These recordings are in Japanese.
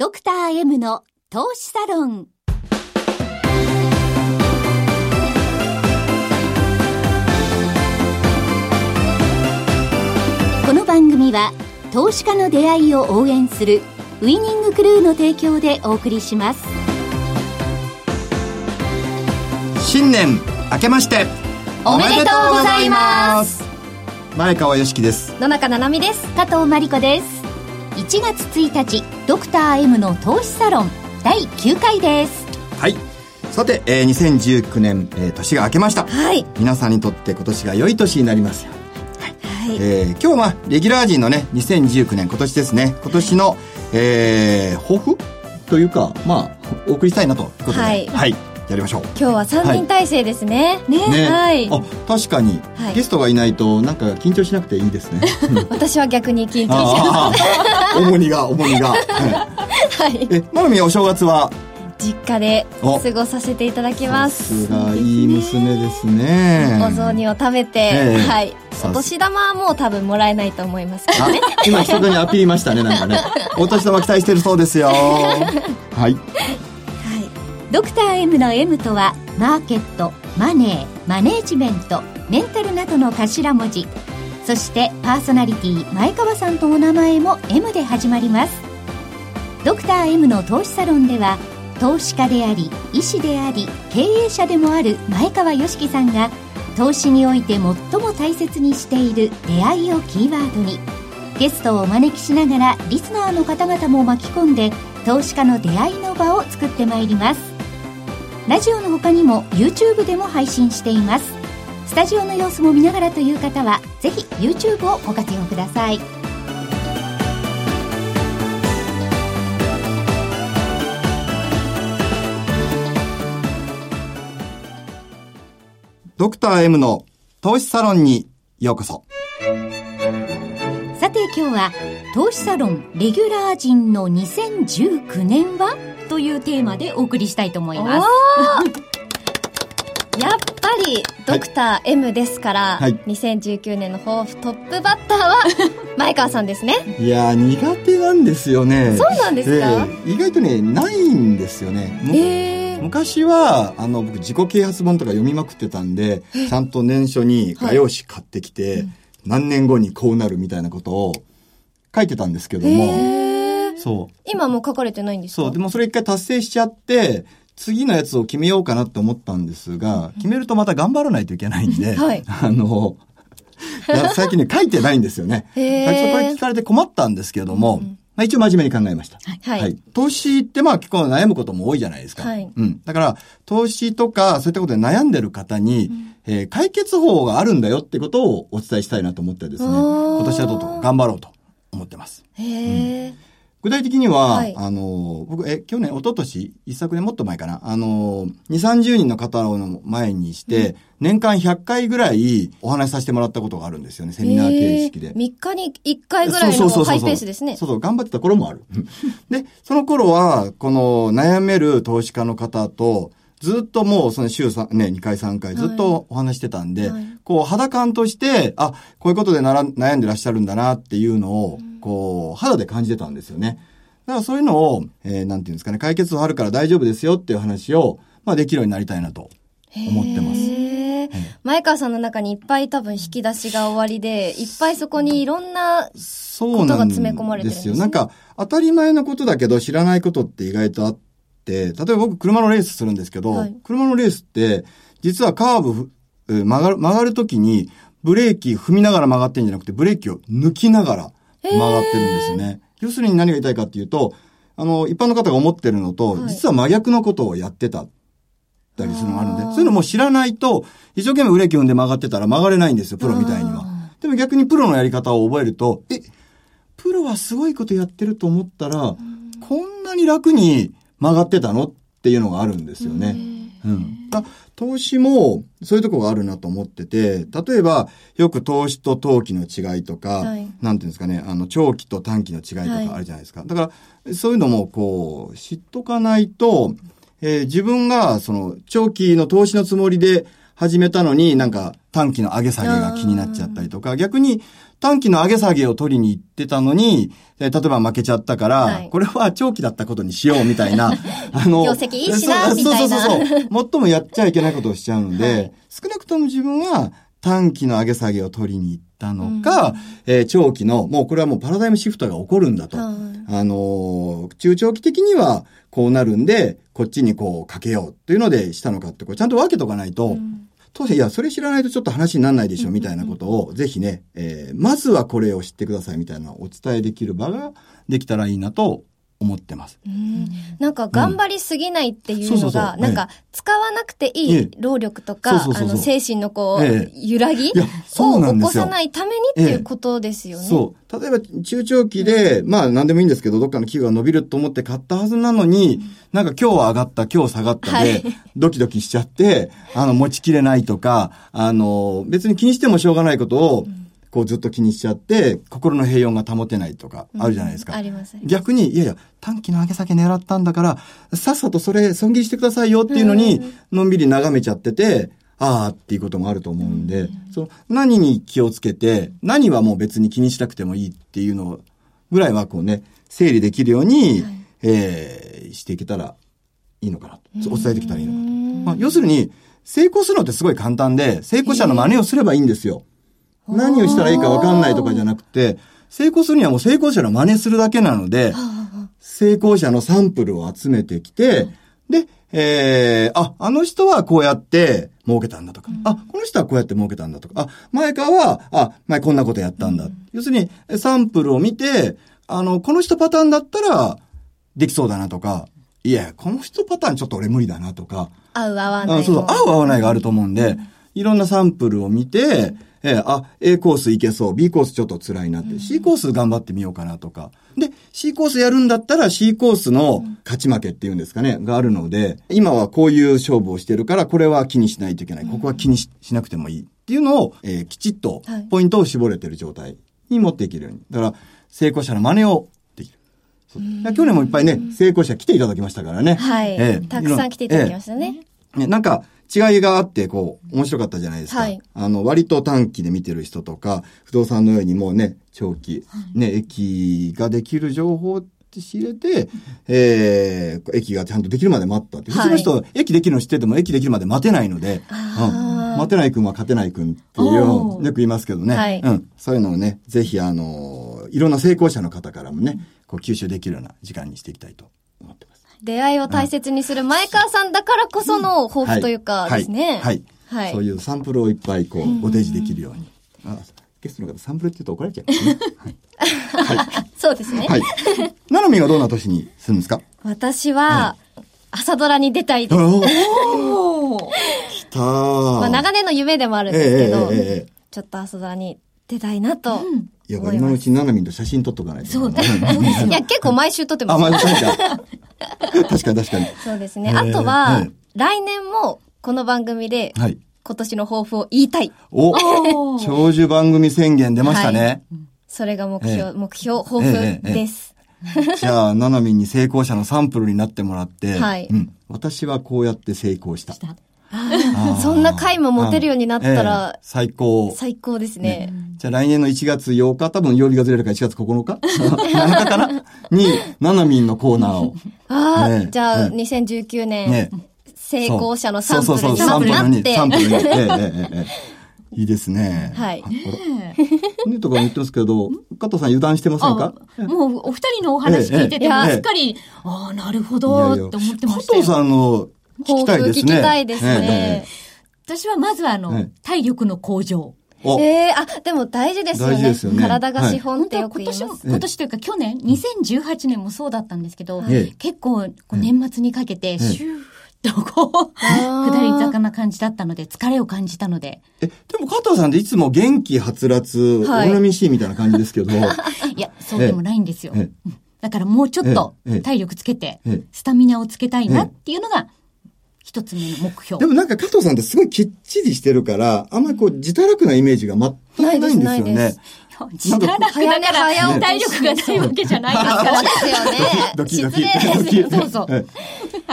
ドクター M の投資サロン。この番組は投資家の出会いを応援するウイニングクルーの提供でお送りします。新年明けましておめでとうございます。前川よしきです。野中七海です。加藤真理子です1月1日ドクター M の投資サロン第9回です。はい。さて、えー、2019年、えー、年が明けました。はい。皆さんにとって今年が良い年になりますよ。はい、えー、今日はレギュラー陣のね2019年今年ですね。今年の、えー、抱負というかまあお送りしたいなということで。はい。はい、やりましょう。今日は三人体制ですね、ね。ね、はい。あ確かに、はい。ゲストがいないとなんか緊張しなくていいですね。私は逆に緊張しまああ 重荷が重荷が、はい、すはい。えなるみはお正月は？実家でお過ごさせていただきます。さいい娘ですね。お雑煮を食べて、ええ。はい。お年玉はもう多分もらえないと思いますけどあね今人にアピーりましたねなんかね。お年玉期待してるそうですよ。はいはいドクター M の M とはマーケットマネーマネージメントメンタルなどの頭文字。そしてパーソナリティ前川さんとお名前も M で始まります。ドクター M の投資サロンでは投資家であり医師であり経営者でもある前川良樹さんが投資において最も大切にしている出会いをキーワードに。ゲストをお招きしながらリスナーの方々も巻き込んで投資家の出会いの場を作ってまいります。ラジオの他にも YouTube でも配信しています。スタジオの様子も見ながらという方はぜひ YouTube をご活用ください。ドクター M の投資サロンにようこそ。さて今日は投資サロンレギュラー陣の2019年は？というテーマでお送りしたいと思います。やっぱりドクター M ですから、はい。2019年の抱負トップバッターは 前川さんですね。いやー苦手なんですよね。そうなんですか？ええ意外とねないんですよね。むえー、昔はあの僕自己啓発本とか読みまくってたんでちゃんと年初に画用紙買ってきて、何年後にこうなるみたいなことを書いてたんですけども、えー、そう。今もう書かれてないんですか？そう、でもそれ一回達成しちゃって、次のやつを決めようかなって思ったんですが、決めるとまた頑張らないといけないんで、はい。あの、最近ね、書いてないんですよね。最初これ聞かれて困ったんですけども、まあ、一応真面目に考えました。はい。投資ってまあ結構悩むことも多いじゃないですか。はい。うん。だから、投資とかそういったことで悩んでる方に、えー解決法があるんだよってことをお伝えしたいなと思ってですね、今年はどうぞ頑張ろうと思ってます。へえ、具体的には、はいあの、僕、え、去年、一昨年？一昨年もっと前かな、あの、2、30人の方の前にして、年間100回ぐらいお話しさせてもらったことがあるんですよね、セミナー形式で。3日に1回ぐらいのハイペースですね。そうそう、頑張ってた頃もある。で、その頃は、この悩める投資家の方と、ずっともうその週3、ね、2回3回ずっとお話してたんで、はい。こう肌感として、あ、こういうことでなら悩んでらっしゃるんだなっていうのを、こう、肌で感じてたんですよね。だからそういうのを、えーなんていうんですかね、解決法あるから大丈夫ですよっていう話を、まあできるようになりたいなと思ってます。前川さんの中にいっぱい多分引き出しが終わりで、いっぱいそこにいろんな、ことが詰め込まれてるんですね。よ。なんか、当たり前のことだけど知らないことって意外とあって、例えば僕車のレースするんですけど、はい車のレースって、実はカーブ曲がる、曲がるときに、ブレーキ踏みながら曲がってんじゃなくて、ブレーキを抜きながら曲がってるんですよね。要するに何が言いたいかっていうと、あの、一般の方が思ってるのと、はい実は真逆のことをやってた。たりするのがあるんでそういうのも知らないと、一生懸命ブレーキ踏んで曲がってたら曲がれないんですよ、プロみたいには。でも逆にプロのやり方を覚えると、え、プロはすごいことやってると思ったら、こんなに楽に曲がってたの？っていうのがあるんですよね。うん。だ投資もそういうところがあるなと思ってて、例えばよく投資と投機の違いとか、はいなんていうんですかね、あの長期と短期の違いとはいかあるじゃないですか。だからそういうのもこう知っとかないと、えー自分がその長期の投資のつもりで始めたのになんか短期の上げ下げが気になっちゃったりとか、逆に短期の上げ下げを取りに行ってたのに、えー例えば負けちゃったから、はい。これは長期だったことにしようみたいな、あの、業績いいしなそうみたいな。そうそうそう。最もやっちゃいけないことをしちゃうので、はい。少なくとも自分は短期の上げ下げを取りに行ったのか、えー長期の、もうこれはもうパラダイムシフトが起こるんだと。はい。あのー中長期的にはこうなるんで、こっちにこうかけようっていうのでしたのかって、これちゃんと分けとかないと、当然、いや、それ知らないとちょっと話にならないでしょ、みたいなことを、ぜひね、えーまずはこれを知ってください、みたいなお伝えできる場ができたらいいなと思ってます。なんか頑張りすぎないっていうのが、なんか使わなくていええ。い労力とか、あの精神のこう、ええ。揺らぎを起こさないためにっていうことですよね。そう。例えば、中長期で、まあ、何でもいいんですけど、どっかの企業が伸びると思って買ったはずなのに、なんか今日は上がった、今日下がったで、はい。ドキドキしちゃって、あの、持ちきれないとか、あの、別に気にしてもしょうがないことを、こうずっと気にしちゃって、心の平穏が保てないとか、あるじゃないですか。あります。逆に、いやいや、短期の上げ下げ狙ったんだから、さっさとそれ損切りしてくださいよっていうのに、のんびり眺めちゃってて、ああっていうこともあると思うんで、その何に気をつけて、何はもう別に気にしなくてもいいっていうのぐらいはこうね、整理できるように、えーしていけたらいいのかなと。お伝えできたらいいのかなと。まあ、要するに、成功するのってすごい簡単で、成功者の真似をすればいいんですよ。何をしたらいいか分かんないとかじゃなくて、成功するにはもう成功者の真似するだけなので、成功者のサンプルを集めてきて、で、えー、あ、あの人はこうやって儲けたんだとか、あ、この人はこうやって儲けたんだとか、あ、前川は、あ、前こんなことやったんだ。要するに、サンプルを見て、あの、この人パターンだったら、できそうだなとか、いや、この人パターンちょっと俺無理だなとか、合う合わないあそうそう、合う合わないがあると思うんで、いろんなサンプルを見て、えーあ、A コースいけそう、B コースちょっと辛いなって、C コース頑張ってみようかなとか。で、C コースやるんだったら C コースの勝ち負けっていうんですかね、があるので、今はこういう勝負をしてるから、これは気にしないといけない。ここは気にししなくてもいいっていうのを、えーきちっとはい。ポイントを絞れてる状態に持っていけるように。だから、成功者の真似を去年もいっぱいね、成功者来ていただきましたからね。はい、ええ。たくさん来ていただきましたね。ね、なんか、違いがあって、こう、面白かったじゃないですか。はいあの、割と短期で見てる人とか、不動産のようにもうね、長期、ね、駅ができる情報って知れて、えー、駅がちゃんとできるまで待ったって。普はい通の人、駅できるの知ってても、駅できるまで待てないので、うん待てない君は勝てない君っていう、おーよく言いますけどね。はいうん。そういうのをね、ぜひ、あの、いろんな成功者の方からもね、こう、吸収できるような時間にしていきたいと思ってます。出会いを大切にする前川さんだからこその抱負というかですね。はい。はいはいそういうサンプルをいっぱいこう、ご提示できるように。あゲストの方、サンプルって言うと怒られちゃ いますね。そうですね。はい。はい。ななみんはどんな年にするんですか？私は、朝ドラに出たいです。おー 来たーまあ、長年の夢でもあるんですけど、ちょっと朝ドラに出たいなと。いや、今のうちにななみんと写真撮っとかないと。そうだ いや、結構毎週撮ってまあ、す。まあ、確かに。確かに確かに。そうですね。ええあとは、ええ来年もこの番組ではい。今年の抱負を言いたい。お長寿番組宣言出ましたね。それが目標、え目標、抱負です。じゃあ、ななみんに成功者のサンプルになってもらって、はいうん。私はこうやって成功した。した そんな回も持てるようになったらええ最高。最高ですね。じゃあ来年の1月8日、多分曜日がずれるから1月9日 ?7 日かな？に、ななみんのコーナーを。ああ、じゃあ、ね2019年、ね成功者のサンプルにそうそうそう、サンプルに、なって、サンプルに。えええいいですね。はいねとか言ってますけど、加藤さん油断してませんか？あもうお二人のお話聞いてて、すっかり、ああ、なるほど、って思ってましたよ。加藤さんの聞きたいですね。聞きたいですね。ええ私はまずあの、ええ体力の向上。お、ええあ、でも大事ですよね。よね。体が資本ってよく言います。今年も、今年というか去年、2018年もそうだったんですけど、ええ結構年末にかけて、えシューッとこう、下り坂な感じだったので、疲れを感じたので、え、でも加藤さんっていつも元気はつらつ、はい。オーナミシーみたいな感じですけど、いや、そうでもないんですよ。ええ。だからもうちょっとええ。体力つけてええ、スタミナをつけたいなっていうのが、一つ目の目標で。もなんか加藤さんってすごいきっちりしてるから、あんまりこう、自堕落なイメージが全くないんですよね。自堕落だから体力がないわけじゃないですから。そうですよね。ドキドキ失礼です。よ。そうそう。はい。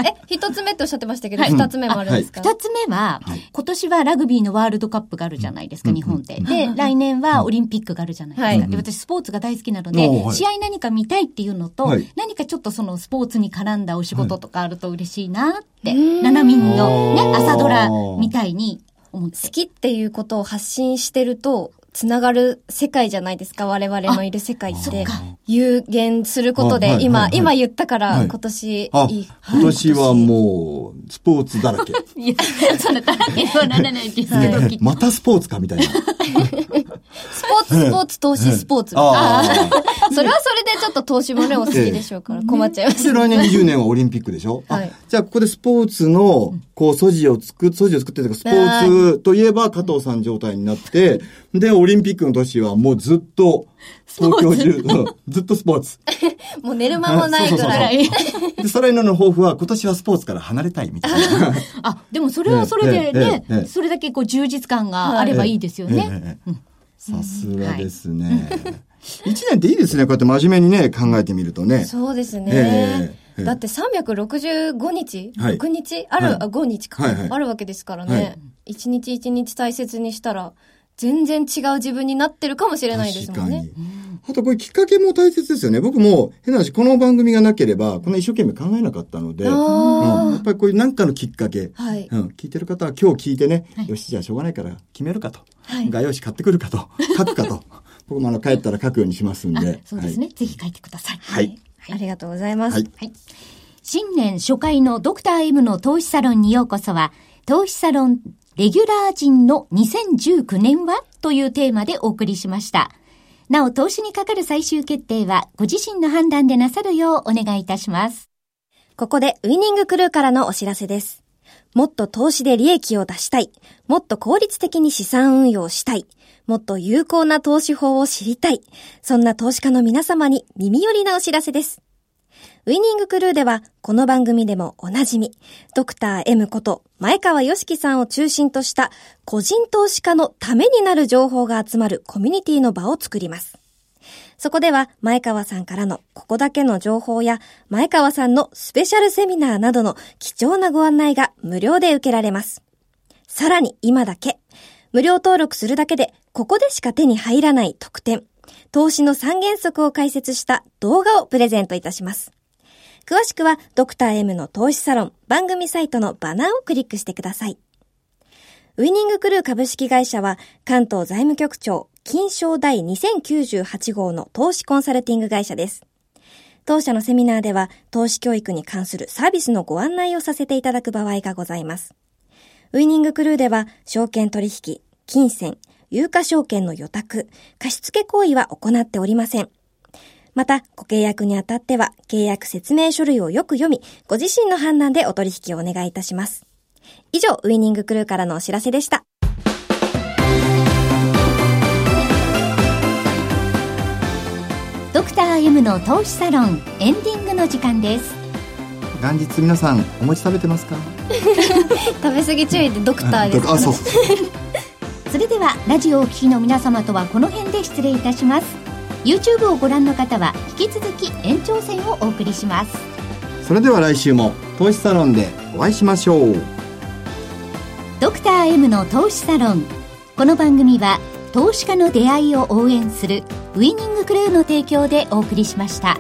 え、一つ目っておっしゃってましたけど、はい。二つ目もあるんですか？二つ目は、今年はラグビーのワールドカップがあるじゃないですか、日本で。で、来年はオリンピックがあるじゃないですか。はい。で、私スポーツが大好きなので、試合何か見たいっていうのと、はい。何かちょっとそのスポーツに絡んだお仕事とかあると嬉しいなって、ななみんのね、朝ドラみたいに思って。好。きっていうことを発信してると、つながる世界じゃないですか、我々のいる世界って。有限することで、あはい今、はいはい今言ったから、はい今年、あいい。、今年はもう、スポーツだらけ。いや、そんなだらけにはならないですけど、またスポーツかみたいな。スポーツ、スポーツ、投資、スポーツ。あ それはそれでちょっと投資もね、お好きでしょうから、困っちゃいまあ。す。で、来年20年はオリンピックでしょ？あはいじゃあ、ここでスポーツの、こう、素地を作っ、素地を作ってというか、スポーツといえば加藤さん状態になって、で、オリンピックの年はもうずっと、東京中、う んずっとスポーツ。もう寝る間もないぐらい。で、再来年の抱負は、今年はスポーツから離れたいみたいな。あ、でもそれはそれでええねええええ、それだけこう充実感があればいいですよね。さすがですね。一年っていいですね。こうやって真面目にね、考えてみるとね。そうですね。だって365日、はい ?6 日ある、はいあ、5日か、はいはいあるわけですからはねい。一、日一日大切にしたら、全然違う自分になってるかもしれないですもんね。あとこれきっかけも大切ですよね。僕も変な話、この番組がなければ、こんな一生懸命考えなかったので、うん、あやっぱりこういうなんかのきっかけ、はいうん、聞いてる方は今日聞いてね、よし、じゃあしょうがないから決めるかと。はい画用紙買ってくるかと。書くかと。僕もあの帰ったら書くようにしますんで。そうですね。ぜひ書いてください。はい。ありがとうございます。はい。はい。新年初回のドクター M の投資サロンにようこそは、投資サロンレギュラー陣の2019年は？というテーマでお送りしました。なお、投資にかかる最終決定はご自身の判断でなさるようお願いいたします。ここでウイニングクルーからのお知らせです。もっと投資で利益を出したい。もっと効率的に資産運用したい。もっと有効な投資法を知りたい。そんな投資家の皆様に耳寄りなお知らせです。ウイニングクルーでは、この番組でもおなじみ、ドクター M こと前川良樹さんを中心とした個人投資家のためになる情報が集まるコミュニティの場を作ります。そこでは前川さんからのここだけの情報や前川さんのスペシャルセミナーなどの貴重なご案内が無料で受けられます。さらに今だけ、無料登録するだけでここでしか手に入らない特典、投資の三原則を解説した動画をプレゼントいたします。詳しくはドクター M の投資サロン番組サイトのバナーをクリックしてください。ウイニングクルー株式会社は関東財務局長金賞第2098号の投資コンサルティング会社です。当社のセミナーでは投資教育に関するサービスのご案内をさせていただく場合がございます。ウイニングクルーでは証券取引、金銭、有価証券の予託、貸付行為は行っておりません。また、ご契約にあたっては、契約説明書類をよく読み、ご自身の判断でお取引をお願いいたします。以上、ウイニングクルーからのお知らせでした。ドクター M の投資サロンエンディングの時間です。元日皆さん、お餅食べてますか？食べ過ぎ注意でドクターですそうそうそう。それではラジオをお聞きの皆様とはこの辺で失礼いたします YouTube をご覧の方は引き続き延長戦をお送りしますそれでは来週も投資サロンでお会いしましょう。ドクター M の投資サロンこの番組は投資家の出会いを応援するウイニングクルーの提供でお送りしました。